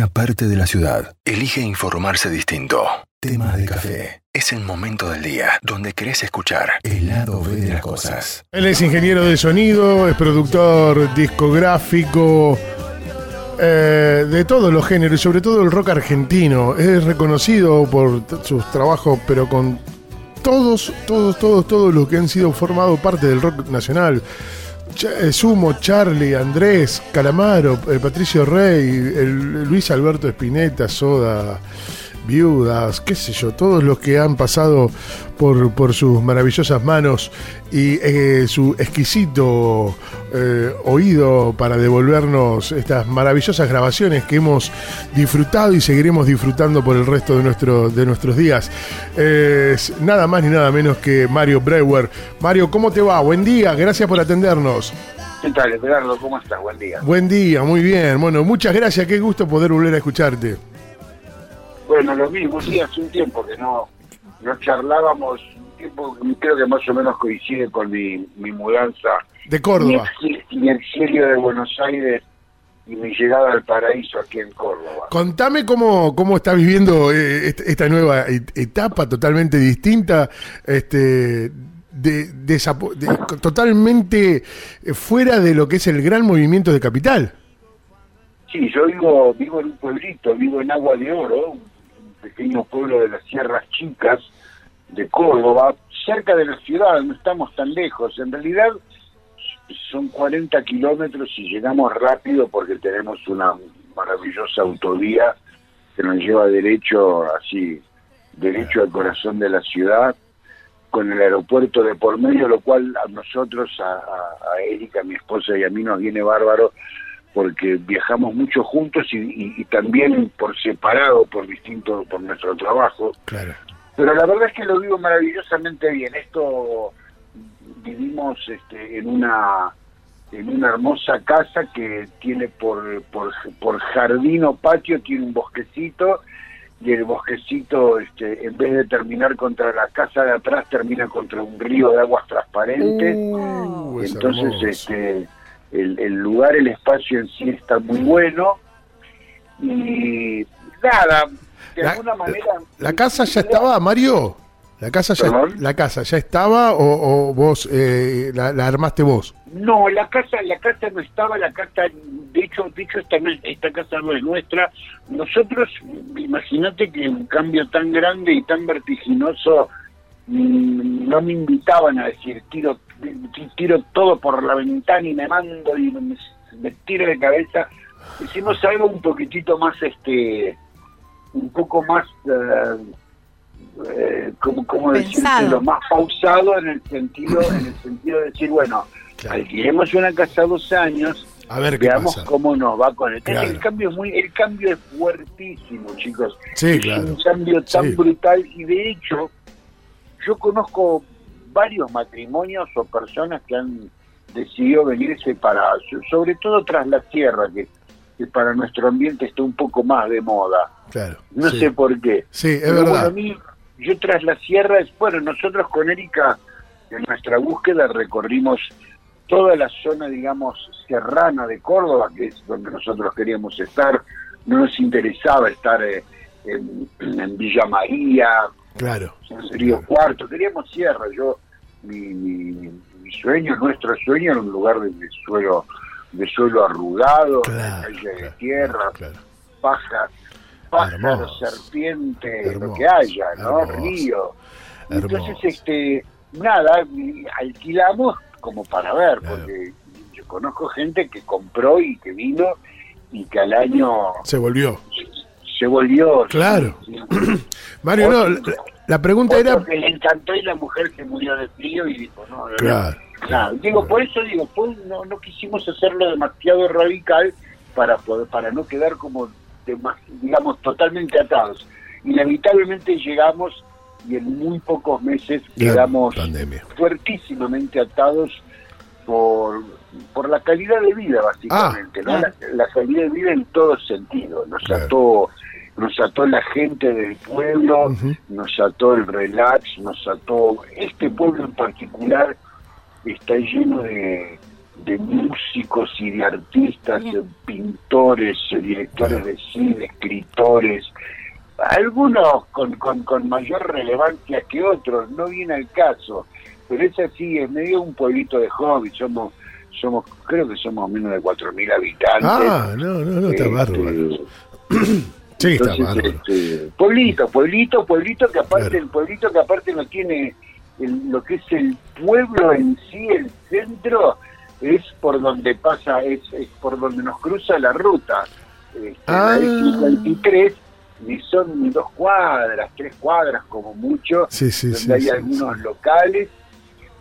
una parte de la ciudad elige informarse distinto. Tema de café. Es el momento del día donde querés escuchar el lado B de las cosas. Él es ingeniero de sonido, es productor discográfico eh, de todos los géneros y sobre todo el rock argentino. Es reconocido por sus trabajos, pero con todos, todos, todos, todos los que han sido formado parte del rock nacional. Eh, Sumo, Charlie, Andrés, Calamaro, eh, Patricio Rey, el- Luis Alberto Spinetta, Soda, Viudas, qué sé yo, todos los que han pasado por, por sus maravillosas manos y eh, su exquisito eh, oído para devolvernos estas maravillosas grabaciones que hemos disfrutado y seguiremos disfrutando por el resto de, nuestro, de nuestros días. Eh, es nada más ni nada menos que Mario Brewer. Mario, ¿cómo te va? Buen día, gracias por atendernos. ¿Qué tal, Eduardo? ¿Cómo estás? Buen día. Buen día, muy bien. Bueno, muchas gracias, qué gusto poder volver a escucharte. Bueno, lo mismo, sí, hace un tiempo que no, no charlábamos, un tiempo creo que más o menos coincide con mi, mi mudanza, De mi, Córdoba. exil- mi exilio de Buenos Aires y mi llegada al paraíso aquí en Córdoba. Contame cómo, cómo estás viviendo eh, est- esta nueva et- etapa totalmente distinta, este, de, desapo- de- totalmente fuera de lo que es el gran movimiento de capital. Sí, yo vivo, vivo en un pueblito, vivo en Agua de Oro, un pequeño pueblo de las Sierras Chicas de Córdoba, cerca de la ciudad, no estamos tan lejos. En realidad son 40 kilómetros y llegamos rápido porque tenemos una maravillosa autovía que nos lleva derecho, así, derecho al corazón de la ciudad, con el aeropuerto de por medio, lo cual a nosotros, a, a, a Erika, mi esposa y a mí nos viene bárbaro porque viajamos mucho juntos y, y- y también por separado, por distinto, por nuestro trabajo. Claro. Pero la verdad es que lo vivo maravillosamente bien. Esto vivimos este, en una en una hermosa casa que tiene por, por, por jardín o patio, tiene un bosquecito y el bosquecito, este, en vez de terminar contra la casa de atrás, termina contra un río de aguas transparentes. Uh, es Entonces, este, el, el lugar, el espacio en sí está muy bueno. Y nada, de La- alguna manera... ¿La casa ya estaba, Mario? ¿La casa ya, ¿Perdón? la casa ya estaba o, o vos eh, la, la armaste vos? No, la casa, la casa no estaba, la casa, de hecho, de hecho esta, esta casa no es nuestra. Nosotros, imagínate que un cambio tan grande y tan vertiginoso, mm, no me invitaban a decir tiro, tiro todo por la ventana y me mando y me, me tiro de cabeza. Hicimos algo un poquitito más, este, un poco más, eh, eh, como, como decirlo, más pausado en el sentido, en el sentido de decir, bueno, Claro. alquilemos una casa dos años, A ver qué veamos pasa. cómo nos va con el, Claro. el cambio es muy el cambio es fuertísimo chicos Sí, es claro. un cambio tan Sí. brutal y de hecho yo conozco varios matrimonios o personas que han decidido venirse para sobre todo tras la tierra que, que para nuestro ambiente está un poco más de moda Claro. no sí. sé por qué Sí, es pero bueno, verdad. a mí, yo tras la sierra, bueno, nosotros con Erika, en nuestra búsqueda recorrimos toda la zona, digamos, serrana de Córdoba, que es donde nosotros queríamos estar. No nos interesaba estar eh, en, en Villa María, Claro. Río Cuarto, queríamos sierra. Yo, mi, mi, mi sueño, nuestro sueño era un lugar de, de suelo de suelo arrugado, Claro, de calle de claro, tierra, claro. pajas, pájaros, Hermoso. serpiente, lo que haya, ¿no? hermoso, Río. Entonces, hermoso. este, nada, alquilamos como para ver, porque yo conozco gente que compró y que vino y que al año Se volvió. Se volvió. Claro. sí. Mario, no, la, la pregunta Otro era... que le encantó y la mujer se murió de frío y dijo, no, no, no. Claro. Claro, digo, por eso digo, fue- no, no quisimos hacerlo demasiado radical para poder, para no quedar como, digamos, totalmente atados. Inevitablemente llegamos y en muy pocos meses quedamos pandemia. fuertísimamente atados por, por la calidad de vida, básicamente, ¿no? claro. La, la calidad de vida en todos sentidos. Nos Claro. ató nos ató la gente del pueblo, nos ató el relax, nos ató este pueblo en particular está lleno de, de músicos y de artistas, pintores, directores de cine, escritores, algunos con, con, con mayor relevancia que otros, no viene al caso, pero es así, es medio un pueblito de hobby, somos, somos creo que somos menos de 4.000 habitantes. Ah, no, no, no, está Este, bárbaro. Sí, está entonces, este, pueblito, pueblito, pueblito que aparte, Claro. el pueblito que aparte no tiene el- lo que es el pueblo en sí, el centro, es por donde pasa, es, es por donde nos cruza la ruta. Este, Ah. la E53, ni son ni dos cuadras, tres cuadras como mucho, Sí, sí, donde sí, hay sí, algunos locales,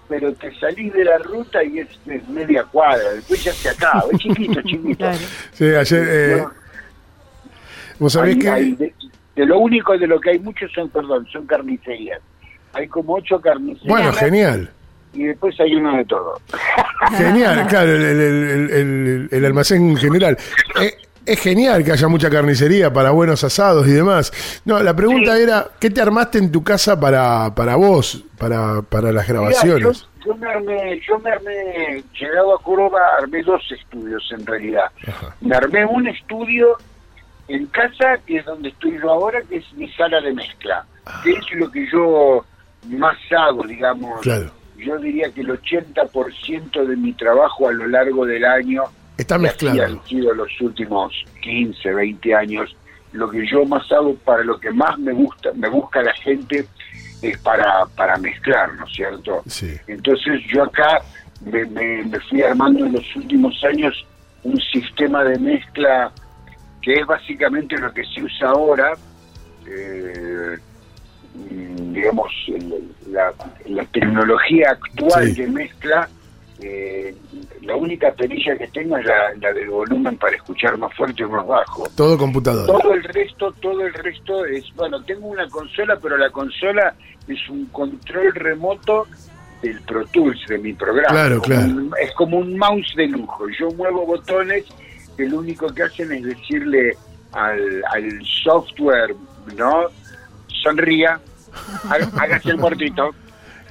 pero te salís de la ruta y es, es media cuadra, después ya se acaba, es chiquito, chiquito. Claro. Sí, ayer, eh, No, vos sabés hay- que... hay de, de lo único de lo que hay muchos son, perdón, son carnicerías. Hay como ocho carnicerías. Bueno, genial. Y después hay uno de todo. Genial, claro, el, el- el- el- el almacén general. Eh, es genial que haya mucha carnicería para buenos asados y demás. No, la pregunta Sí. era, ¿qué te armaste en tu casa para, para vos, para, para las Mirá, grabaciones? yo, yo me armé, yo me armé, llegado a Córdoba, armé dos estudios en realidad. Ajá. Me armé un estudio en casa, que es donde estoy yo ahora, que es mi sala de mezcla. Que es lo que yo más hago, digamos. Claro. Yo diría que el 80% de mi trabajo a lo largo del año Está mezclado. han sido los últimos 15, 20 años. Lo que yo más hago, para lo que más me gusta, me busca la gente, es para, para mezclar, ¿no es cierto? Sí. Entonces yo acá me, me- me fui armando en los últimos años un sistema de mezcla que es básicamente lo que se usa ahora, eh, digamos, la, la tecnología actual Sí. de mezcla, eh, la única perilla que tengo es la, la del volumen para escuchar más fuerte o más bajo. Todo computador. Todo el resto, todo el resto es, bueno, tengo una consola, pero la consola es un control remoto del Pro Tools, de mi programa. Claro, claro. un- es como un mouse de lujo. Yo muevo botones que lo único que hacen es decirle al, al software, ¿no? Sonría, há- hágase el muertito,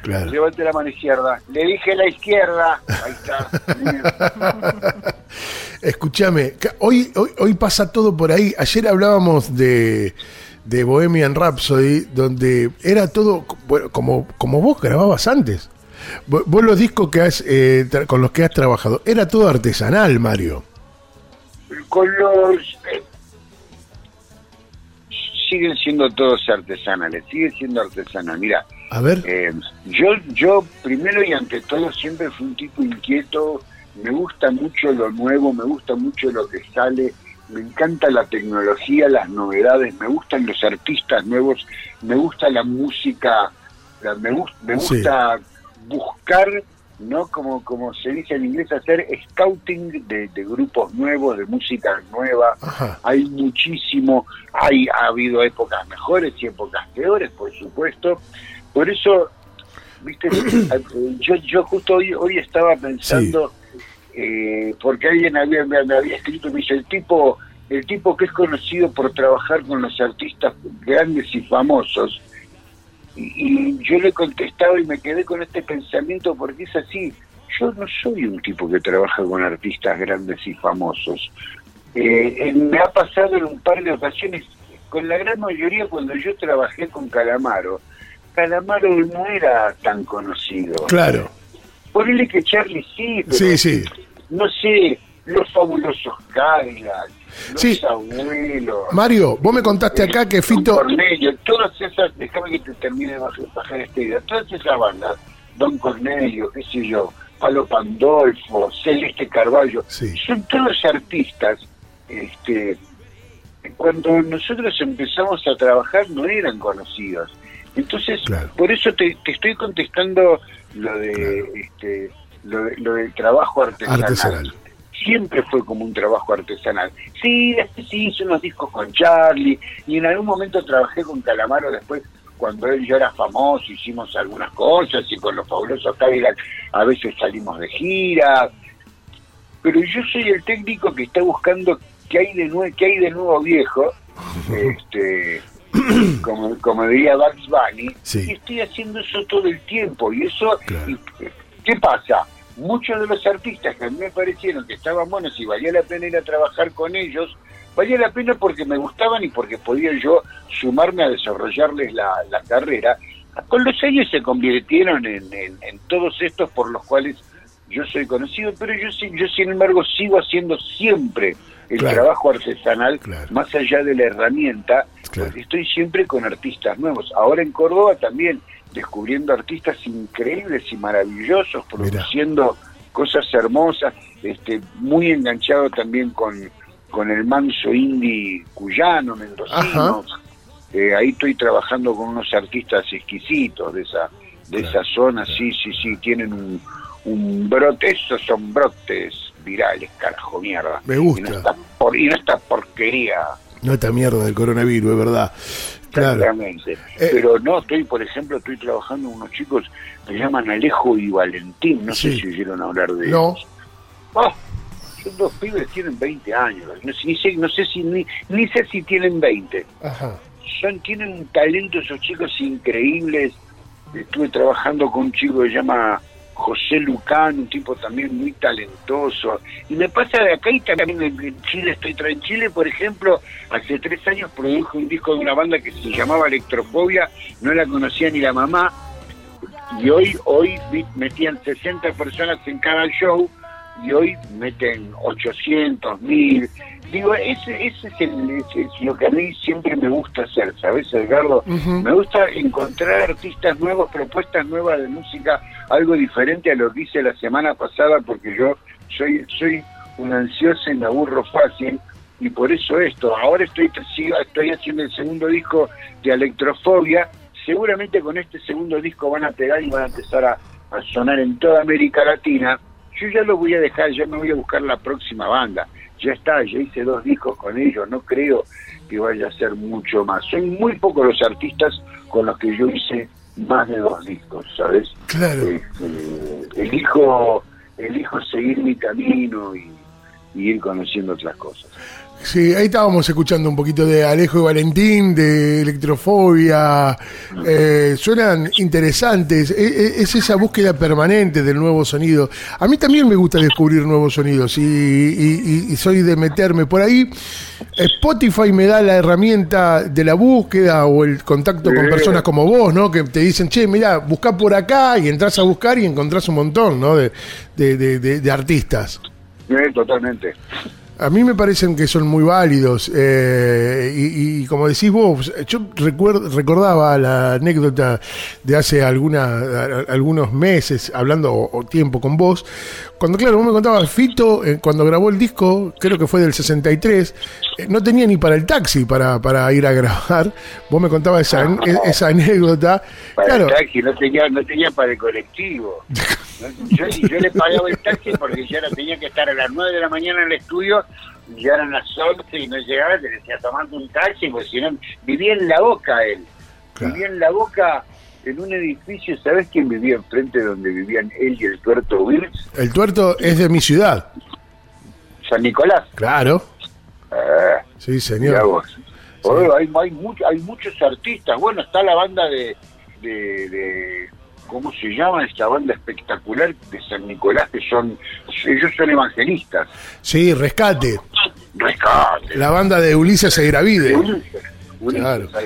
Claro. levante la mano izquierda. Le dije la izquierda, ahí está. Escúchame, hoy, hoy, hoy pasa todo por ahí. Ayer hablábamos de, de Bohemian Rhapsody, donde era todo bueno, como, como vos grababas antes. Vo- Vos los discos que has, eh, con los que has trabajado, era todo artesanal, Mario. Con los eh, siguen siendo todos artesanales, sigue siendo artesanal. Mira, A ver, eh, yo yo primero y ante todo siempre fui un tipo inquieto, me gusta mucho lo nuevo, me gusta mucho lo que sale, me encanta la tecnología, las novedades, me gustan los artistas nuevos, me gusta la música, me, me Sí. gusta buscar, ¿no? Como, como se dice en inglés, hacer scouting de, de grupos nuevos, de música nueva. Ajá. Hay muchísimo, hay, ha habido épocas mejores y épocas peores, por supuesto. Por eso, viste, yo, yo justo hoy, hoy estaba pensando, eh, porque alguien había, me, me había escrito, me dice, el tipo, el tipo que es conocido por trabajar con los artistas grandes y famosos, y, y yo le contestaba y me quedé con este pensamiento porque es así. Yo no soy un tipo que trabaja con artistas grandes y famosos. Eh, eh, me ha pasado en un par de ocasiones, con la gran mayoría cuando yo trabajé con Calamaro. Calamaro no era tan conocido. claro. Ponele que Charlie sí, pero Sí, sí. no sé, los fabulosos Cadillac, los Sí. abuelos. Mario, vos me contaste acá que Fito... Cornelio, todas esas, déjame que te termine de bajar, bajar esta idea, todas esas bandas, Don Cornelio, qué sé yo, Palo Pandolfo, Celeste Carballo, Sí. son todos artistas, este, cuando nosotros empezamos a trabajar no eran conocidos. Entonces, Claro. por eso te, te estoy contestando lo de Claro. este lo, de- lo del trabajo artesanal. Artesanal. Siempre fue como un trabajo artesanal. Sí, después sí hice unos discos con Charlie y en algún momento trabajé con Calamaro después cuando él ya era famoso, hicimos algunas cosas y con los fabulosos Cadillac a veces salimos de gira. Pero yo soy el técnico que está buscando qué hay de nuevo, qué hay de nuevo viejo, este como, como diría Bugs Bunny, Sí. y estoy haciendo eso todo el tiempo. Y eso, Claro. y- ¿qué pasa? Muchos de los artistas que a mí me parecieron que estaban buenos y valía la pena ir a trabajar con ellos, valía la pena porque me gustaban y porque podía yo sumarme a desarrollarles la, la carrera. Con los años se convirtieron en, en, todos estos por los cuales yo soy conocido, pero yo, yo sin embargo sigo haciendo siempre el trabajo artesanal, más allá de la herramienta, porque estoy siempre con artistas nuevos. Ahora en Córdoba también descubriendo artistas increíbles y maravillosos, produciendo cosas hermosas, este, muy enganchado también con, con el manso indie cuyano, mendocino. Eh, ahí estoy trabajando con unos artistas exquisitos de esa de esa zona, sí, sí, sí, tienen un, un brote, esos son brotes virales, carajo, mierda. Me gusta. Y no esta, por, y no esta porquería. No esta mierda del coronavirus, es verdad. Exactamente. Eh, Pero no, estoy, por ejemplo, estoy trabajando con unos chicos que se llaman Alejo y Valentín, no sé si oyeron hablar de no. ellos. Oh, son dos pibes, tienen 20 años, no, ni sé, no sé si, ni, ni sé si tienen 20. Ajá. Son, tienen un talento esos chicos increíbles. Estuve trabajando con un chico que se llama José Lucán, un tipo también muy talentoso. Y me pasa de acá y también en Chile, estoy en Chile, por ejemplo, hace tres años produjo un disco de una banda que se llamaba Electrofobia, no la conocía ni la mamá, y hoy, hoy metían 60 personas en cada show, y hoy meten 800, 1000, digo, ese, ese es, el, lo que a mí siempre me gusta hacer, ¿sabes, Edgardo? Me gusta encontrar artistas nuevos, propuestas nuevas de música, algo diferente a lo que hice la semana pasada, porque yo soy, soy un ansioso y me aburro fácil, y por eso esto, ahora estoy, estoy haciendo el segundo disco de Electrofobia, seguramente con este segundo disco van a pegar y van a empezar a, a sonar en toda América Latina, yo ya lo voy a dejar, ya me voy a buscar la próxima banda ya está, ya hice dos discos con ellos, no creo que vaya a ser mucho más. Son muy pocos los artistas con los que yo hice más de dos discos, ¿sabes? Claro. Este, elijo, elijo seguir mi camino y ir conociendo otras cosas. Sí, ahí estábamos escuchando un poquito de Alejo y Valentín, de Electrofobia. Eh, suenan interesantes. E, e, es, esa búsqueda permanente del nuevo sonido. A mí también me gusta descubrir nuevos sonidos y, soy de meterme por ahí. Spotify me da la herramienta de la búsqueda o el contacto con personas como vos, ¿no? Que te dicen, che, mira, busca por acá y entras a buscar y encontrás un montón, ¿no? De, de artistas. Sí, totalmente. A mí me parecen que son muy válidos eh, y, como decís vos, yo recuerdo, recordaba la anécdota de hace alguna, algunos meses, hablando o, tiempo con vos, cuando claro, vos me contabas, Fito, eh, cuando grabó el disco, creo que fue del 63, eh, no tenía ni para el taxi para, para ir a grabar, vos me contabas esa, esa anécdota. Para el taxi, no tenía, no tenía para el colectivo. Yo, yo le pagaba el taxi porque ya tenía que estar a las 9 de la mañana en el estudio, ya eran las 11 y no llegaba, te decía tomando un taxi, porque si no, vivía en la boca él. Vivía en la boca en un edificio, ¿sabes quién vivía enfrente de donde vivían él y el tuerto Wills? El tuerto es de mi ciudad. San Nicolás. Claro. Ah, sí, señor. Hay, hay, hay muchos artistas. Bueno, está la banda de, de ¿cómo se llama esta banda espectacular de San Nicolás? Que son, ellos son evangelistas. Sí, Rescate. Rescate. La banda de Ulises Segravide. Ulises.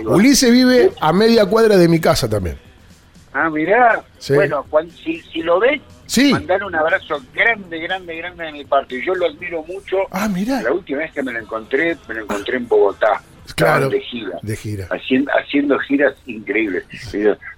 Ulises, vive a media cuadra de mi casa también. Ah, mirá. Bueno, si, si, lo ves, sí. mandar un abrazo grande, grande, grande de mi parte. Yo lo admiro mucho. Ah, mirá. La última vez que me lo encontré, me lo encontré en Bogotá. Claro, de gira. De gira. Haciendo, haciendo giras increíbles.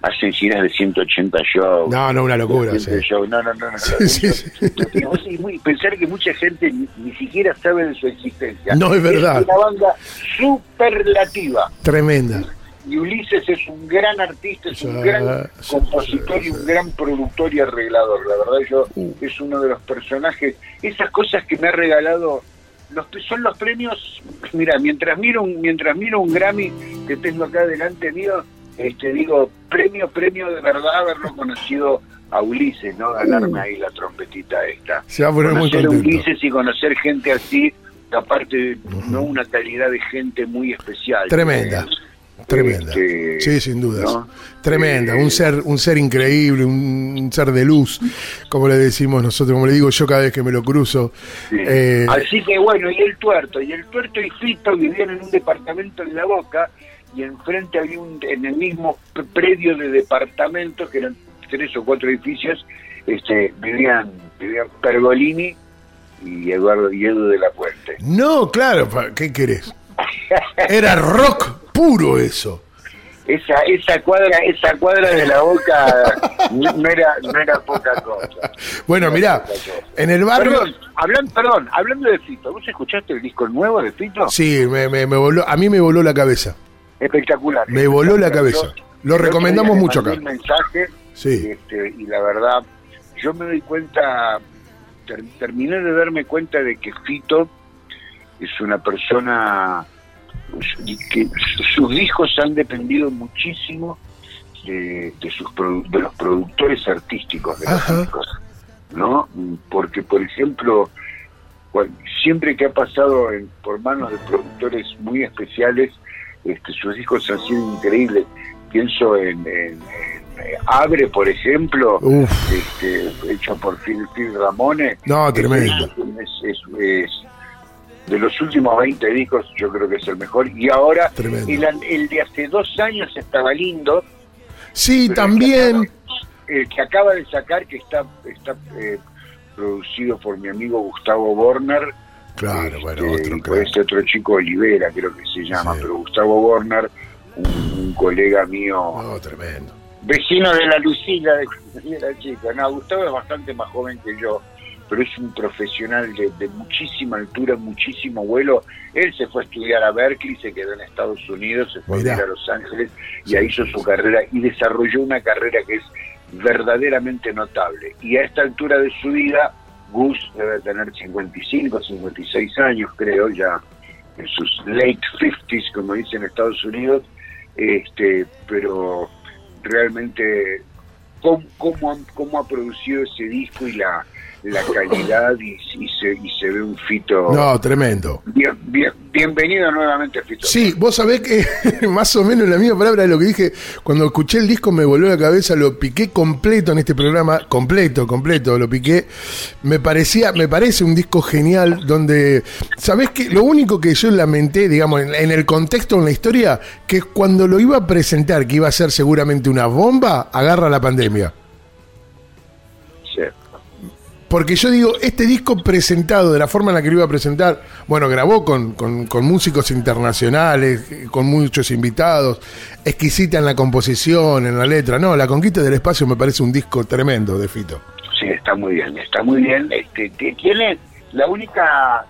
Hacen giras de 180 shows. No, no, una locura. Sí. No, no, no. no, sí, pensar que mucha gente ni, siquiera sabe de su existencia. No, es verdad. Es una banda superlativa. Tremenda. Y Ulises es un gran artista, es un gran compositor y un gran productor y arreglador. La verdad, yo uh. es uno de los personajes, esas cosas que me ha regalado los, son los premios, mira, mientras miro un, mientras miro un Grammy que tengo acá delante mío, este digo, premio, premio de verdad haberlo conocido a Ulises, ¿no? Ganarme ahí la trompetita esta. Se va a poner muy a Ulises y conocer gente así, aparte, ¿no? Una calidad de gente muy especial. Tremenda. Tremenda. Este, sí, sin dudas. ¿no? Tremenda. Eh, un ser, un ser increíble, un, ser de luz, como le decimos nosotros, como le digo yo cada vez que me lo cruzo. Sí. Eh, Así que bueno, y el tuerto, y el tuerto y Fito vivían en un departamento en La Boca, y enfrente había un, en el mismo predio de departamentos, que eran tres o cuatro edificios, este, vivían, vivían Pergolini y Eduardo y Edu de la Puente. no, claro, ¿qué querés? Era rock puro eso. Esa, esa cuadra, esa cuadra de la boca no era, no era poca cosa. Bueno, No mirá, en el barrio... Perdón, hablan, perdón, hablando de Fito, ¿vos escuchaste el disco nuevo de Fito? Sí, me, me- me voló, a mí me voló la cabeza. Espectacular. Me voló la cabeza. Lo recomendamos mucho acá. Un mensaje, Sí. este, y la verdad, yo me doy cuenta, ter- terminé de darme cuenta de que Fito es una persona que sus discos han dependido muchísimo de, de sus de los productores artísticos de los Ajá. discos, ¿no? Porque, por ejemplo, siempre que ha pasado en- por manos de productores muy especiales, este, sus discos han sido increíbles. Pienso en, en- en, Abre, por ejemplo, Uf, este, hecho por Phil, Phil Ramone. No, tremendo. Es, es- es- de los últimos 20 discos, yo creo que es el mejor. Y ahora, el, el de hace dos años estaba lindo. sí, también. El que acaba, el que acaba de sacar, que está, está eh, producido por mi amigo Gustavo Borner. Claro, este, bueno, otro crack. este otro chico Olivera, creo que se llama, Sí. pero Gustavo Borner, un, un colega mío No, tremendo. vecino de la Lucila de era chico. No, Gustavo es bastante más joven que yo, pero es un profesional de, de muchísima altura, muchísimo vuelo. Él se fue a estudiar a Berkeley, se quedó en Estados Unidos, se fue Mirá. a Los Ángeles y Sí, ahí hizo su sí. carrera y desarrolló una carrera que es verdaderamente notable. Y a esta altura de su vida, Gus debe tener 55, 56 años, creo, ya en sus late 50s, como dicen en Estados Unidos, este, pero realmente cómo, cómo, cómo ha producido ese disco y la, la calidad y, y se, y se ve un Fito. No, tremendo. Bien, bien, bienvenido nuevamente, Fito. Sí, vos sabés que más o menos la misma palabra de lo que dije cuando escuché el disco me volvió la cabeza, lo piqué completo en este programa, completo, completo, lo piqué. Me parecía, me parece un disco genial donde, ¿sabés qué? Lo único que yo lamenté, digamos, en, en el contexto, en la historia, que cuando lo iba a presentar, que iba a ser seguramente una bomba, agarra la pandemia. Porque yo digo, este disco presentado de la forma en la que lo iba a presentar, bueno, grabó con, con- con músicos internacionales, con muchos invitados, exquisita en la composición, en la letra. No, La Conquista del Espacio me parece un disco tremendo de Fito. Sí, está muy bien, está muy bien. Este, tiene la única,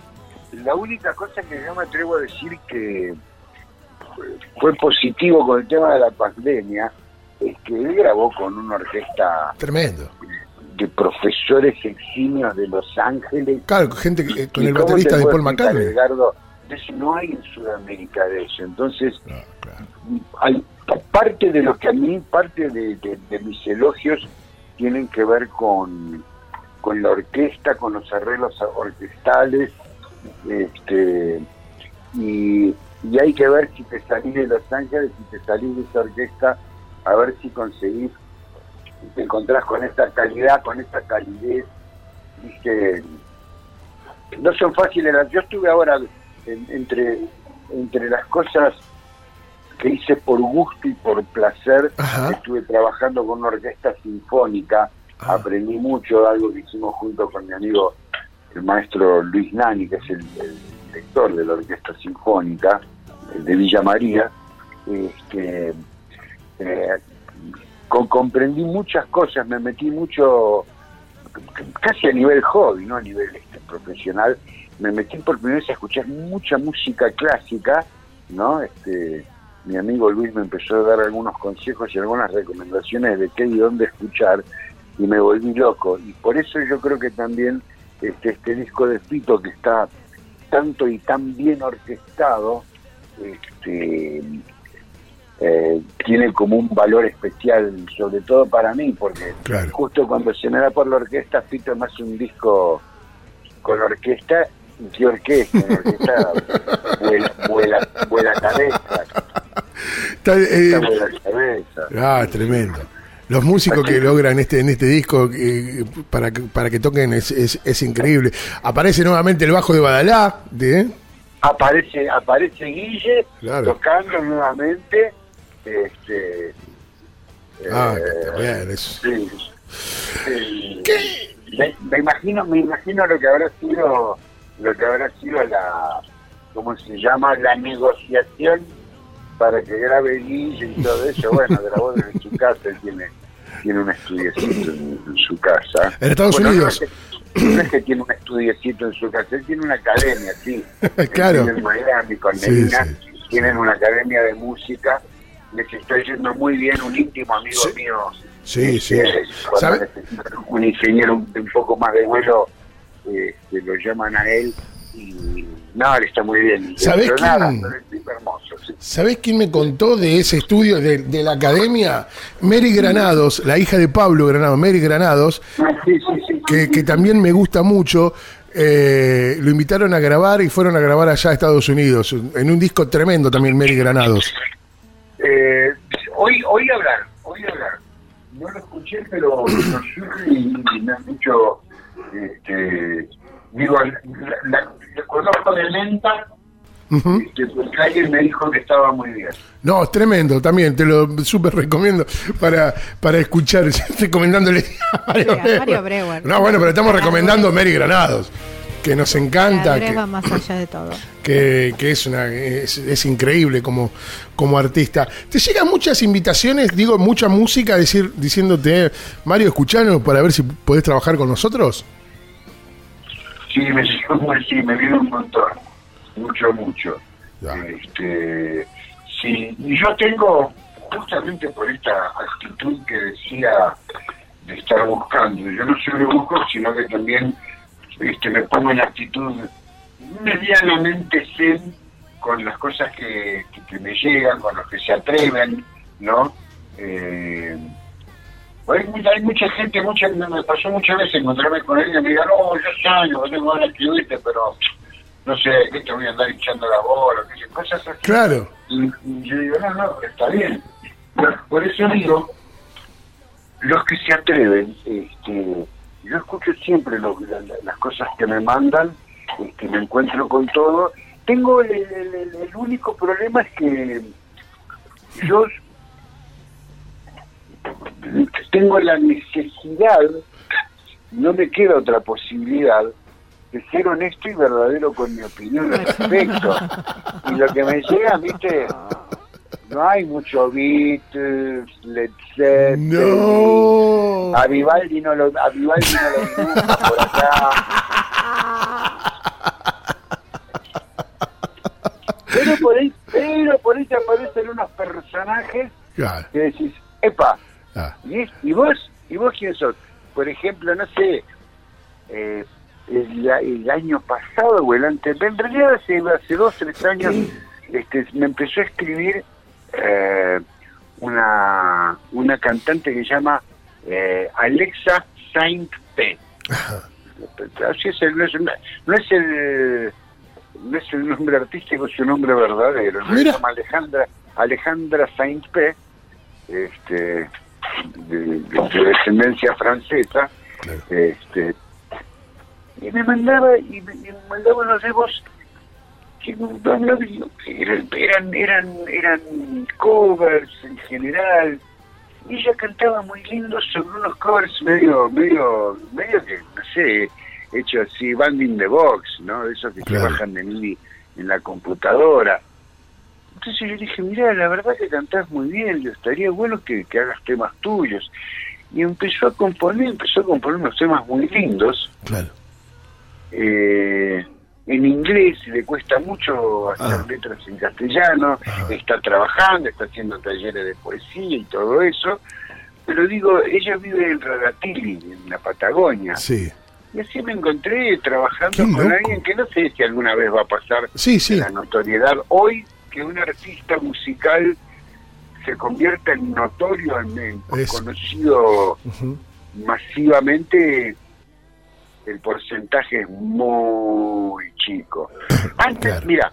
la única cosa que yo me atrevo a decir que fue positivo con el tema de la pandemia es que él grabó con una orquesta Tremendo. De profesores eximios de Los Ángeles. Claro, gente que- eh, con ¿Y el baterista te de Paul McCartney. Edgardo? De eso no hay en Sudamérica de eso. Entonces, No, claro. hay pa- parte de lo que a mí, parte de, de- de mis elogios tienen que ver con, con la orquesta, con los arreglos orquestales, este, y, y hay que ver si te salís de Los Ángeles, si te salís de esa orquesta, a ver si conseguís, te encontrás con esta calidad, con esta calidez, viste, no son fáciles. Yo estuve ahora en- entre, entre las cosas que hice por gusto y por placer, Ajá. estuve trabajando con una orquesta sinfónica, Ah. aprendí mucho, algo que hicimos junto con mi amigo el maestro Luis Nani, que es el, el director de la orquesta sinfónica de Villa María, este, eh, co- comprendí muchas cosas, me metí mucho, casi a nivel hobby, no a nivel este, profesional, me metí por primera vez a escuchar mucha música clásica, ¿no? Este, mi amigo Luis me empezó a dar algunos consejos y algunas recomendaciones de qué y dónde escuchar y me volví loco. Y por eso yo creo que también este, este disco de Fito que está tanto y tan bien orquestado, este, eh, tiene como un valor especial, sobre todo para mí, porque Claro. justo cuando se me da por la orquesta, Fito es más un disco con orquesta y qué orquesta, orquesta vuela, vuela, vuela cabeza. Está, eh, cabeza. ah, tremendo. Los músicos que logran este en este disco eh, para, que, para que toquen es, es, es increíble. Aparece nuevamente el bajo de Badalá, de, Aparece, aparece Guille Claro. tocando nuevamente. Este, Ah, eh, también es- Sí. Sí. Me, me imagino, me imagino lo que habrá sido, lo que habrá sido la, ¿cómo se llama? La negociación para que grabe Guille y todo eso. Bueno, grabó en su casa, él tiene, tiene un estudiecito en, en su casa. En Estados Bueno, Unidos. No es, que, no es que tiene un estudiecito en su casa, él tiene una academia, sí. Claro. En Miami, con Sí, sí. tienen una academia de música. Les está yendo muy bien, un íntimo amigo Sí. mío Sí, sí. eh, necesitan un ingeniero un, un poco más de vuelo, eh, que lo llaman a él y no, está muy bien. ¿Sabés nada, quién? hermoso. sí. ¿Sabés quién me contó de ese estudio de, de la academia? Mary Granados, la hija de Pablo Granados, Mary Granados, Ah, sí, sí, sí. que, que también me gusta mucho. eh, lo invitaron a grabar y fueron a grabar allá a Estados Unidos, en un disco tremendo también, Mary Granados. Eh, hoy, hoy hablar, hoy hablar. No lo escuché, pero lo supe y, y me han dicho, este, digo, la, la- la conozco de lenta, Ujú. este, porque alguien me dijo que estaba muy bien. No, es tremendo también, te lo súper recomiendo para, para escuchar. Recomendándole a Mario, Sí, a Mario Breuer. Breuer. No, bueno, pero estamos recomendando Mary Granados, que nos encanta, La que, va más allá de todo. que, que es, una, es, es increíble como, como artista. ¿Te llegan muchas invitaciones, digo, mucha música decir, diciéndote, Mario, escuchanos para ver si podés trabajar con nosotros? Sí, me sí, me vino un montón, mucho, mucho. Ya. Este, sí, y yo tengo, justamente por esta actitud que decía de estar buscando, yo no solo busco, sino que también este, me pongo en actitud medianamente zen con las cosas que, que, que me llegan, con los que se atreven, ¿no? Eh, hay, mucha- hay mucha gente, mucha, me pasó muchas veces encontrarme con él y me digan, no, yo no tengo ganas de escribirte, pero no sé, ¿qué te voy a andar hinchando la bola? qué sé, cosas así. Claro. Y, y yo digo, no, no, está bien. Por eso digo, los que se atreven, este, yo escucho siempre lo- la- la- las cosas que me mandan, este, me encuentro con todo. Tengo el, el- el- único problema es que yo tengo la necesidad, no me queda otra posibilidad de ser honesto y verdadero con mi opinión al respecto. Y lo que me llega, viste, no hay mucho Beatles, Led Zeppelin, No. A Vivaldi no lo, a Vivaldi no lo por acá. Pero por ahí, pero por ahí te aparecen unos personajes Claro. que decís, epa, Ah, ¿y, vos? ¿Y vos quién sos? Por ejemplo, no sé, eh, el, el año pasado o el antes, en realidad hace, hace dos, tres años, este, me empezó a escribir eh, una, una cantante que se llama eh, Alexa Saint P. Así es el, no, es, no es el no es el nombre artístico, es su nombre verdadero. ¿no? Se llama Alejandra, Alejandra Saint P. Este, de, de- de descendencia francesa. Claro. Este, y me mandaba, y me, y me mandaba unos demos que eran, eran, eran, eran covers en general. Y ella cantaba muy lindo sobre unos covers medio, medio, medio que, no sé, hecho así, banding the box, ¿no? Esos que Claro. se bajan de mí en la computadora. Entonces yo dije, mira, la verdad que cantás muy bien, yo estaría bueno que, que hagas temas tuyos. Y empezó a componer, empezó a componer unos temas muy lindos, claro. eh, en inglés, le cuesta mucho hacer Ah. letras en castellano, está trabajando, está haciendo talleres de poesía y todo eso. Pero digo, ella vive en Radatili, en la Patagonia. Sí. Y así me encontré trabajando con alguien que no sé si alguna vez va a pasar Sí, sí. la notoriedad. Hoy que un artista musical se convierta en notorio, en, conocido masivamente, el porcentaje es muy chico. Antes, Claro. mira,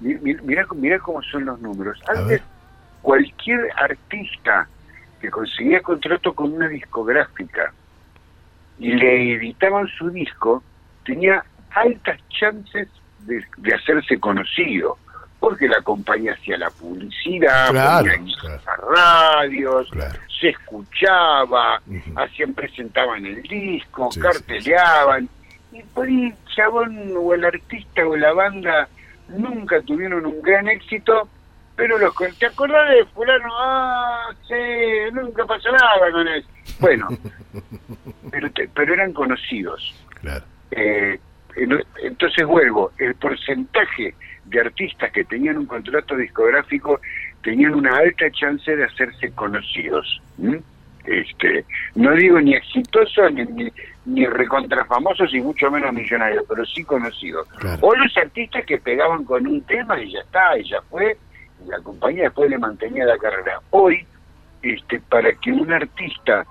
mi- mi- mira, mira cómo son los números. Antes, cualquier artista que conseguía contrato con una discográfica y le editaban su disco, tenía altas chances de, de hacerse conocido, porque la compañía hacía la publicidad, Claro, claro. a radios, Claro. se escuchaba, hacían, presentaban el disco, Sí, carteleaban, y por ahí el chabón o el artista o la banda nunca tuvieron un gran éxito, pero los con- ¿te acordás de fulano? Ah, sí, nunca pasó nada con él. Bueno, pero, te- pero eran conocidos. Claro. Eh, entonces vuelvo, el porcentaje de artistas que tenían un contrato discográfico tenían una alta chance de hacerse conocidos. Este, no digo ni exitosos ni, ni, ni recontrafamosos y mucho menos millonarios, pero sí conocidos. Claro. O los artistas que pegaban con un tema y ya está, y ya fue, y la compañía después le mantenía la carrera. Hoy, este, para que un artista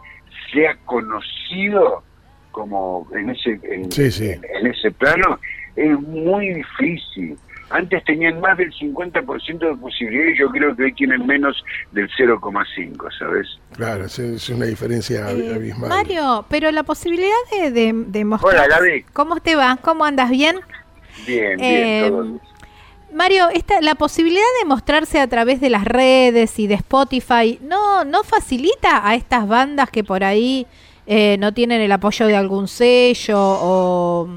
sea conocido como en ese en, Sí, sí. en- en ese plano es muy difícil. Antes tenían más del 50% de posibilidades, yo creo que hoy tienen menos del 0,5, ¿sabes? Claro, es, una diferencia Eh, abismal. Mario, pero la posibilidad de, de, de mostrar... Hola, Gaby. ¿Cómo te va? ¿Cómo andas? ¿Bien? Bien, bien, Eh, todo bien. Mario, esta, la posibilidad de mostrarse a través de las redes y de Spotify, ¿no, no facilita a estas bandas que por ahí eh, no tienen el apoyo de algún sello o,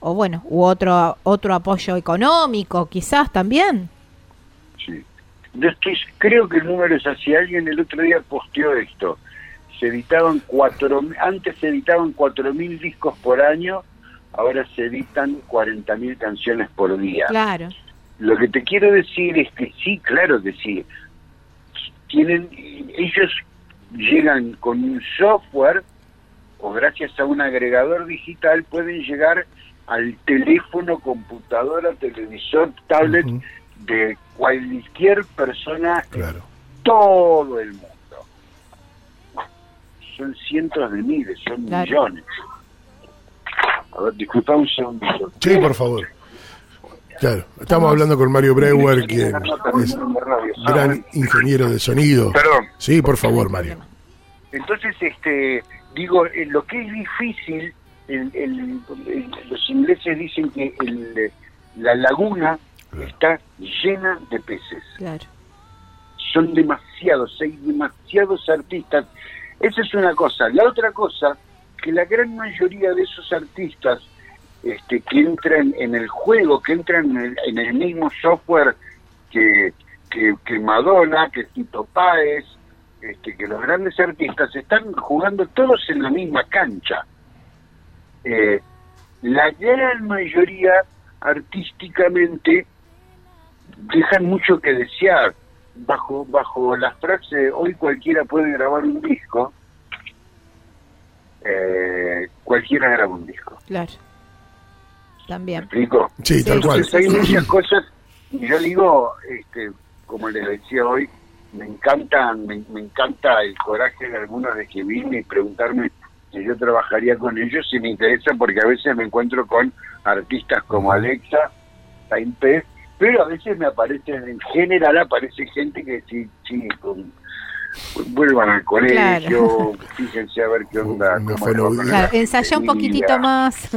o bueno, u otro, otro apoyo económico quizás también? Sí. Yo estoy, creo que el número es así. Alguien el otro día posteó esto. Se editaban cuatro, antes se editaban cuatro mil discos por año, ahora se editan 40 mil canciones por día. Claro, Lo que te quiero decir es que sí, claro que sí. Tienen, ellos llegan con un software o gracias a un agregador digital pueden llegar al teléfono, computadora, televisor, tablet Ujú. de cualquier persona Claro. en todo el mundo. Son cientos de miles, son Claro. millones. A ver, disculpa un segundito. Sí, por favor. Claro, estamos hablando con Mario Breuer, quien es gran ingeniero de sonido. Perdón. Sí, por favor, Mario. Entonces, este, digo, eh, lo que es difícil, el- el- el- los ingleses dicen que el, la laguna Claro. está llena de peces. claro. Son demasiados, hay demasiados artistas. Esa es una cosa. La otra cosa, que la gran mayoría de esos artistas este, que entran en el juego, que entran en el, en el mismo software que, que, que Madonna, que Tito Páez, este, que los grandes artistas están jugando todos en la misma cancha. Eh, la gran mayoría artísticamente dejan mucho que desear bajo bajo la frase hoy cualquiera puede grabar un disco eh, cualquiera graba un disco Claro. ¿me También. explico? Sí, tal cual. Entonces hay muchas cosas, y yo digo, este, como les decía hoy, me encanta, me, me encanta el coraje de algunos de que vine y preguntarme si yo trabajaría con ellos y me interesa porque a veces me encuentro con artistas como Alexa, Taimpe, pero a veces me aparecen, en general aparece gente que sí, sí, con- vuelvan al colegio, fíjense a ver qué onda. La Claro, ensayá un poquitito más.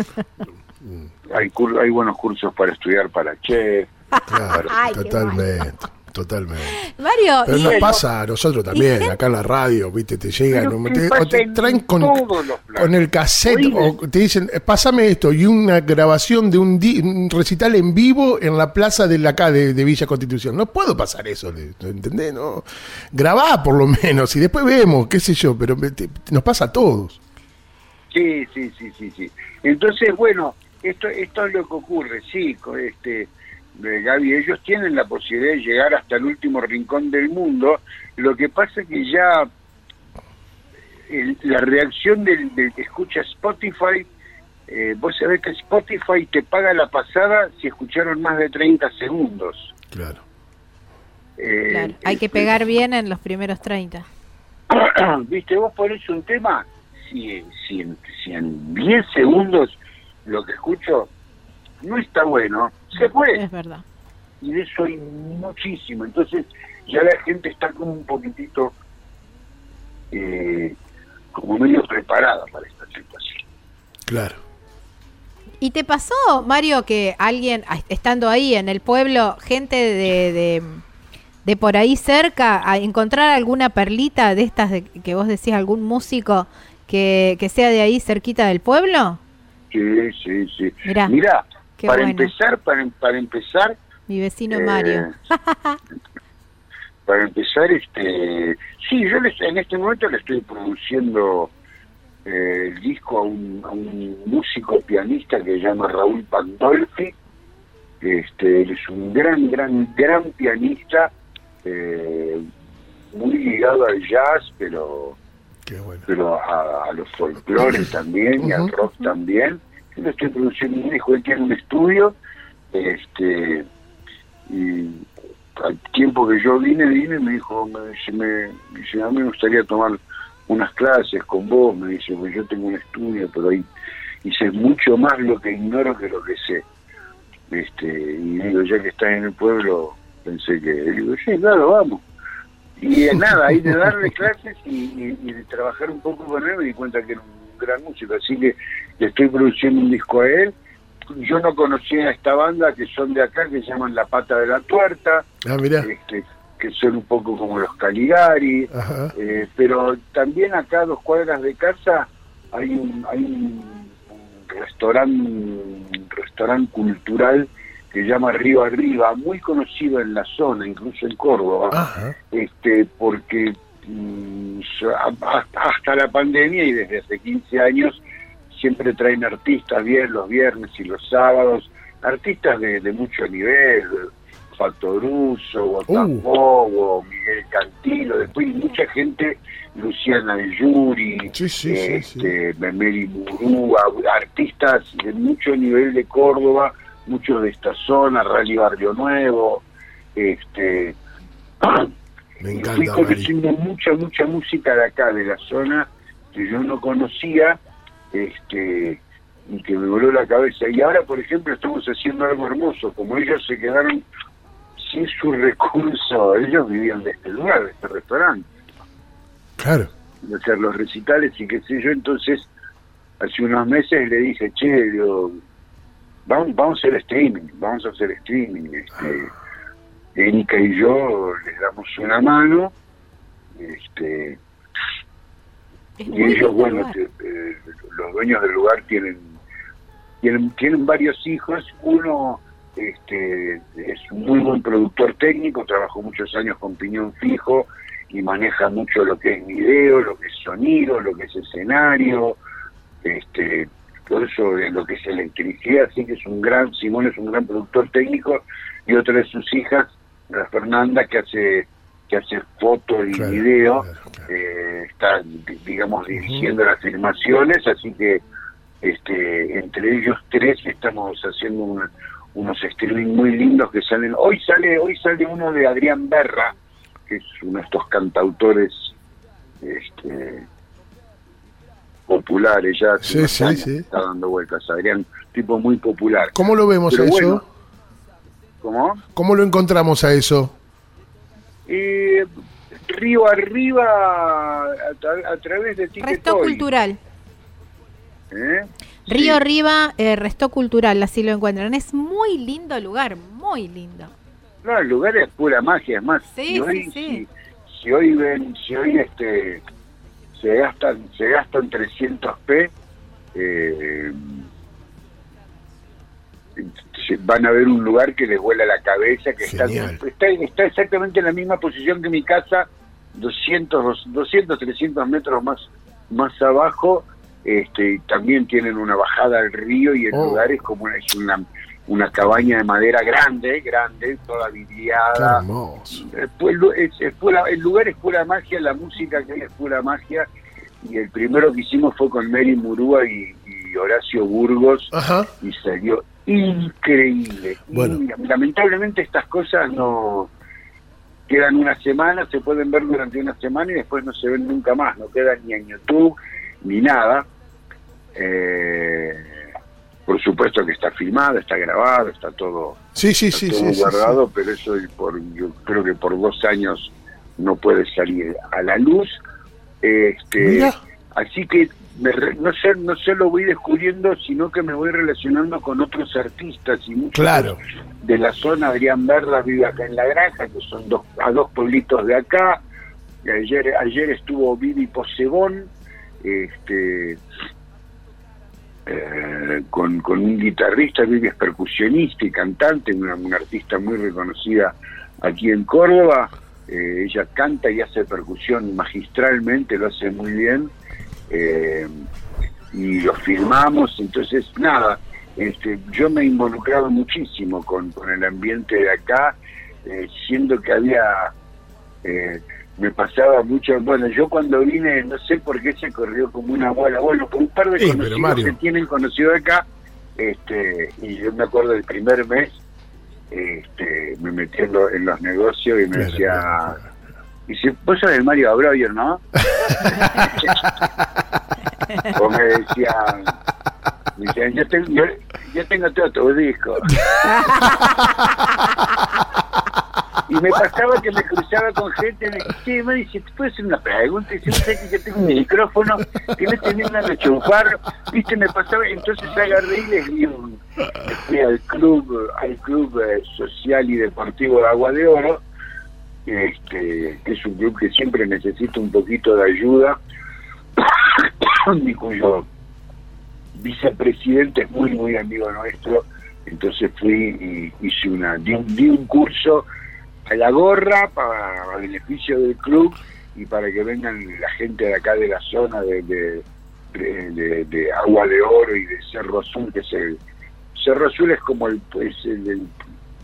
Hay, cur- hay buenos cursos para estudiar para chef. Claro, totalmente, totalmente. Mario, Pero y- nos pasa a nosotros también, acá en la radio, viste, te llegan, Pero o ¿qué te, o traen con, con el cassette, Oíme. o te dicen, eh, pásame esto, y una grabación de un, di- un recital en vivo en la plaza de la acá de, de Villa Constitución. No puedo pasar eso, le- ¿entendés? No. Grabá por lo menos, y después vemos, qué sé yo, pero me- te- nos pasa a todos. Sí, sí, sí, sí, sí. Entonces, bueno, esto, esto es lo que ocurre, sí, co- este, eh, Gaby, ellos tienen la posibilidad de llegar hasta el último rincón del mundo, lo que pasa que ya el- la reacción del, del que escucha Spotify, eh, vos sabés que Spotify te paga la pasada si escucharon más de 30 segundos. Claro. Eh, claro, hay que este, pegar bien en los primeros 30. Viste, vos ponés un tema, si, si, en, si en 10 segundos lo que escucho no está bueno, se fue. Es verdad. y de eso hay muchísimo. Entonces ya la gente está como un poquitito, eh, como medio preparada para esta situación. Claro. ¿Y te pasó, Mario, que alguien, estando ahí en el pueblo, gente de, de, de por ahí cerca, a encontrar alguna perlita de estas de, que vos decís, algún músico que, que sea de ahí cerquita del pueblo? Sí, sí, sí. Mirá, Mirá, qué para bueno. empezar, para, para empezar, Mi vecino Eh, Mario. para empezar, este, sí, yo les- en este momento le estoy produciendo eh, el disco a un, a un músico pianista que se llama Raúl Pandolfi. Este, él es un gran, gran, gran pianista, eh, muy ligado al jazz, pero Qué bueno. pero a, a los folclores también y al rock también. Yo le estoy produciendo un disco, él tiene un estudio, este, y al tiempo que yo vine, vine, me dijo, me, dice, me, dice, a mí me gustaría tomar unas clases con vos, me dice, pues yo tengo un estudio, pero ahí hice mucho más lo que ignoro que lo que sé. Este, y digo, ya que estás en el pueblo, pensé que, digo, sí, claro, vamos. Y nada, ahí de darle clases y, y- y de trabajar un poco con él me di cuenta que era un gran músico, así que le estoy produciendo un disco a él. Yo no conocía a esta banda que son de acá, que se llaman La Pata de la Tuerta, Ah, mirá. este, que son un poco como los Caligari, eh, pero también acá a dos cuadras de casa hay un, hay un, restaurante cultural que llama Río Arriba, muy conocido en la zona, incluso en Córdoba Ajá. este porque hasta, la pandemia y desde hace 15 años siempre traen artistas bien los viernes y los sábados, artistas de, de mucho nivel, Factoruso, Botafogo, Miguel Cantilo, después mucha gente, Luciana de Yuri, Sí, sí, sí, sí. este, Memeli Murúa, artistas de mucho nivel de Córdoba, muchos de esta zona, Rally Barrio Nuevo, este Me fui conociendo mucha, mucha música de acá, de la zona, que yo no conocía, este y que me voló la cabeza. Y ahora, por ejemplo, estamos haciendo algo hermoso, como ellos se quedaron sin su recurso, ellos vivían de este lugar, de este restaurante, Claro. de hacer los recitales y qué sé yo, entonces hace unos meses le dije, che, digo, vamos, vamos a hacer streaming, vamos a hacer streaming, este, Erika y yo les damos una mano, este, Es y ellos, bueno, te- eh, los dueños del lugar tienen, tienen tienen varios hijos. Uno este, es un muy buen productor técnico, trabajó muchos años con Piñón Fijo y maneja mucho lo que es video, lo que es sonido, lo que es escenario, este, todo eso de lo que es electricidad, así que es un gran, Simón es un gran productor técnico y otra de sus hijas, la Fernanda, que hace que hace foto y Claro, video, claro, claro. eh, está, di- digamos, dirigiendo las filmaciones, así que este entre ellos tres estamos haciendo unos streaming muy lindos que salen. Hoy sale hoy sale uno de Adrián Berra, que es uno de estos cantautores este, populares ya. Sí, sí, sí. Está dando vueltas. Adrián, tipo muy popular. ¿Cómo lo vemos Pero a eso? bueno. ¿Cómo? ¿Cómo lo encontramos a eso? Eh, río arriba a, tra- a través de Resto Ticketoy. cultural. ¿eh? Río Sí. Arriba, eh, Resto Cultural, así lo encuentran. Es muy lindo lugar, muy lindo. No, el lugar es pura magia, es más, Sí, si hoy, sí, sí. Si, si hoy ven, si hoy este se gastan, se gastan 300 p, eh, van a ver un lugar que les vuela la cabeza, que está, Genial. está, está exactamente en la misma posición que mi casa, 200, 200 300 metros más, más abajo, este, y también tienen una bajada al río y el Oh. lugar es como una, es una, una cabaña de madera grande, grande, toda vidriada, hermoso. el, pueblo es, es pura- el lugar es pura magia, la música que hay es pura magia. Y el primero que hicimos fue con Mary Murúa y, y Horacio Burgos Ajá. y salió increíble. Bueno. Y, lamentablemente estas cosas no quedan una semana, se pueden ver durante una semana y después no se ven nunca más, no quedan ni en YouTube ni nada. Eh, por supuesto que está filmado, está grabado, está todo, Sí, sí, está sí, todo guardado, pero eso por, yo creo que por dos años no puede salir a la luz. Este, Mira. así que me re- no sé, no solo voy descubriendo, sino que me voy relacionando con otros artistas y muchos Claro. de la zona. Adrián Verda vive acá en La Granja, que son dos, a dos pueblitos de acá. Y ayer, ayer estuvo Vivi Posebón, este, eh, con, con un guitarrista, Vivi es percusionista y cantante, una, una artista muy reconocida aquí en Córdoba. Eh, ella canta y hace percusión magistralmente, lo hace muy bien. Eh, y lo filmamos, entonces nada, este, yo me he involucrado muchísimo con, con el ambiente de acá, eh, siendo que había, eh, me pasaba mucho, bueno, yo cuando vine, no sé por qué se corrió como una bola, bueno, con un par de Sí, conocidos que tienen conocido acá, este, y yo me acuerdo del primer mes, este, me metí en, lo- en los negocios y me Claro, decía, claro, dice, vos sos el Mario Breuer, ¿no? o me decían, me decían, yo tengo, yo, yo tengo todo tu disco. y me pasaba que me cruzaba con gente y me decía, "Che, me dice, ¿te puedo hacer una pregunta? Y si no sé que yo tengo un micrófono, que me terminan de chupar, viste, me pasaba, entonces agarré y les di un, fui al club, al club eh, social y deportivo de Agua de Oro, este, es un club que siempre necesita un poquito de ayuda, y cuyo vicepresidente es muy, muy amigo nuestro. Entonces fui y hice una, di un, di un curso a la gorra para beneficio del club y para que vengan la gente de acá de la zona de, de, de- Agua de Oro y de Cerro Azul, que es el. Cerro Azul es como el. Pues, el,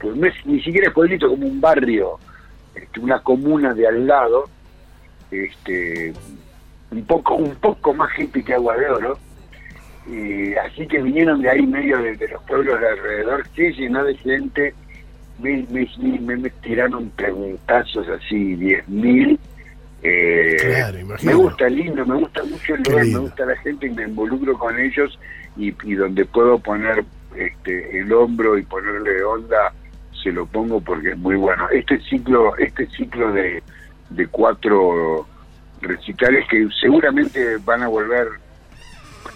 no es ni siquiera es pueblito, como un barrio, este, una comuna de al lado, este, un poco un poco más hippie que Agua de Oro. Y así que vinieron de ahí medio de, de los pueblos de alrededor, se llenó de gente, me, me, me- tiraron preguntazos así, 10.000. Eh, Claro, me gusta lindo, me gusta mucho el lugar, me gusta la gente y me involucro con ellos y, y donde puedo poner este, el hombro y ponerle onda, lo pongo porque es muy bueno. Este ciclo, este ciclo de, de cuatro recitales que seguramente van a volver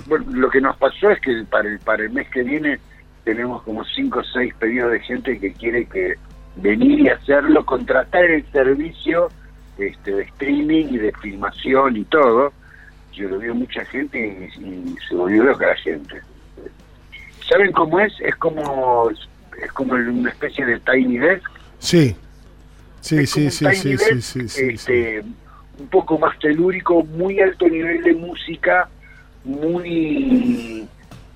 bueno, lo que nos pasó es que para el, para el mes que viene tenemos como cinco o seis pedidos de gente que quiere que venir y hacerlo, contratar el servicio este, de streaming y de filmación y todo. Yo lo veo mucha gente y, y se volvió loca la gente. ¿Saben cómo es? Es como es como una especie de tiny desk Sí. Sí, sí, sí, Desk, sí, sí, sí. este, un poco más telúrico, muy alto nivel de música, muy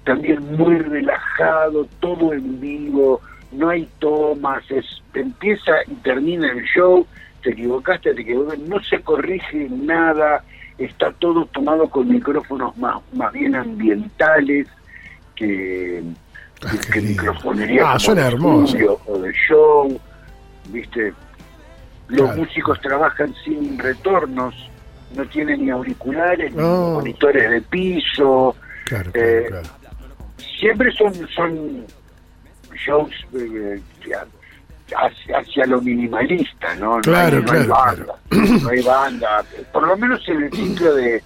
también muy relajado, todo en vivo, no hay tomas, es, empieza y termina el show, te equivocaste, te equivocaste, no se corrige nada, está todo tomado con micrófonos más, más bien ambientales que, Ah, que, microfonería Ah, suena de hermoso. estudio o de show, viste, los Claro. músicos trabajan sin retornos, no tienen ni auriculares, ni monitores de piso, Claro, eh, claro. siempre son son shows eh, hacia, hacia lo minimalista, ¿no? No Claro, hay, no hay banda, no hay banda, por lo menos en el ciclo de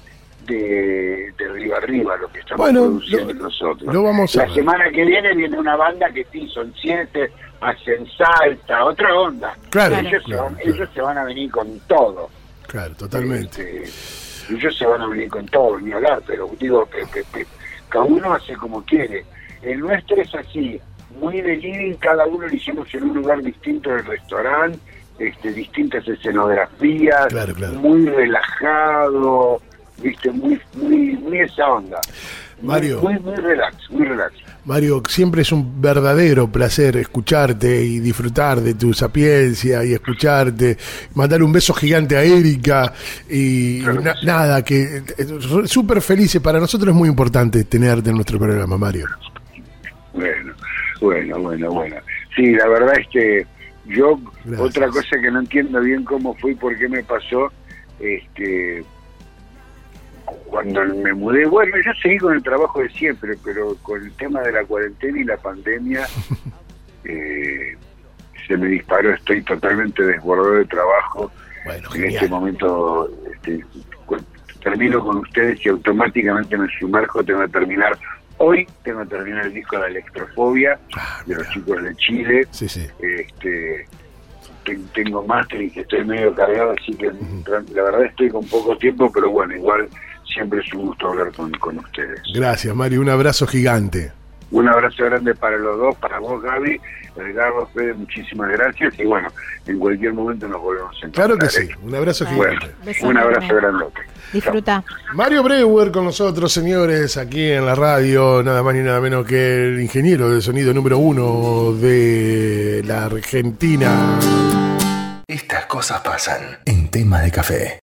de, de Riva Arriba, lo que estamos Bueno, produciendo lo- nosotros. lo vamos a La ver. semana que viene viene una banda que sí, son siete, hacen salsa, otra onda. Claro, ellos, claro, se van, claro. ellos se van a venir con todo. Claro, totalmente. Este, ellos se van a venir con todo, ni hablar, pero digo que, que- que cada uno hace como quiere. El nuestro es así, muy de living, cada uno lo hicimos en un lugar distinto del restaurante, este, distintas escenografías, Claro, claro. muy relajado, viste, muy, muy, muy esa onda. Mario. Muy, muy relax, muy relax. Mario, siempre es un verdadero placer escucharte y disfrutar de tu sapiencia y escucharte, mandar un beso gigante a Erika y Claro que na- sí. nada, que eh, súper felices. Para nosotros es muy importante tenerte en nuestro programa, Mario. Bueno, bueno, bueno, bueno. Sí, la verdad es que yo, Gracias. otra cosa que no entiendo bien cómo fue y por qué me pasó, este, cuando me mudé, bueno, yo seguí con el trabajo de siempre, pero con el tema de la cuarentena y la pandemia eh, se me disparó, estoy totalmente desbordado de trabajo. Bueno, en este momento este, termino con ustedes y automáticamente me sumerjo, tengo que terminar. Hoy tengo que terminar el disco de la electrofobia Ah, de los chicos de Chile. Sí, sí. Este, ten- tengo máster y que estoy medio cargado, así que la verdad estoy con poco tiempo, pero bueno, igual siempre es un gusto hablar con, con ustedes. Gracias, Mario. Un abrazo gigante. Un abrazo grande para los dos, para vos, Gaby, Edgardo, Fede, muchísimas gracias y bueno, en cualquier momento nos volvemos a encontrar. Claro que sí. ¿eh? Un abrazo Bueno, gigante. Un abrazo grandote. Disfruta. Mario Breuer con nosotros, señores, aquí en la radio, nada más ni nada menos que el ingeniero de sonido número uno de la Argentina. Estas cosas pasan en tema de café.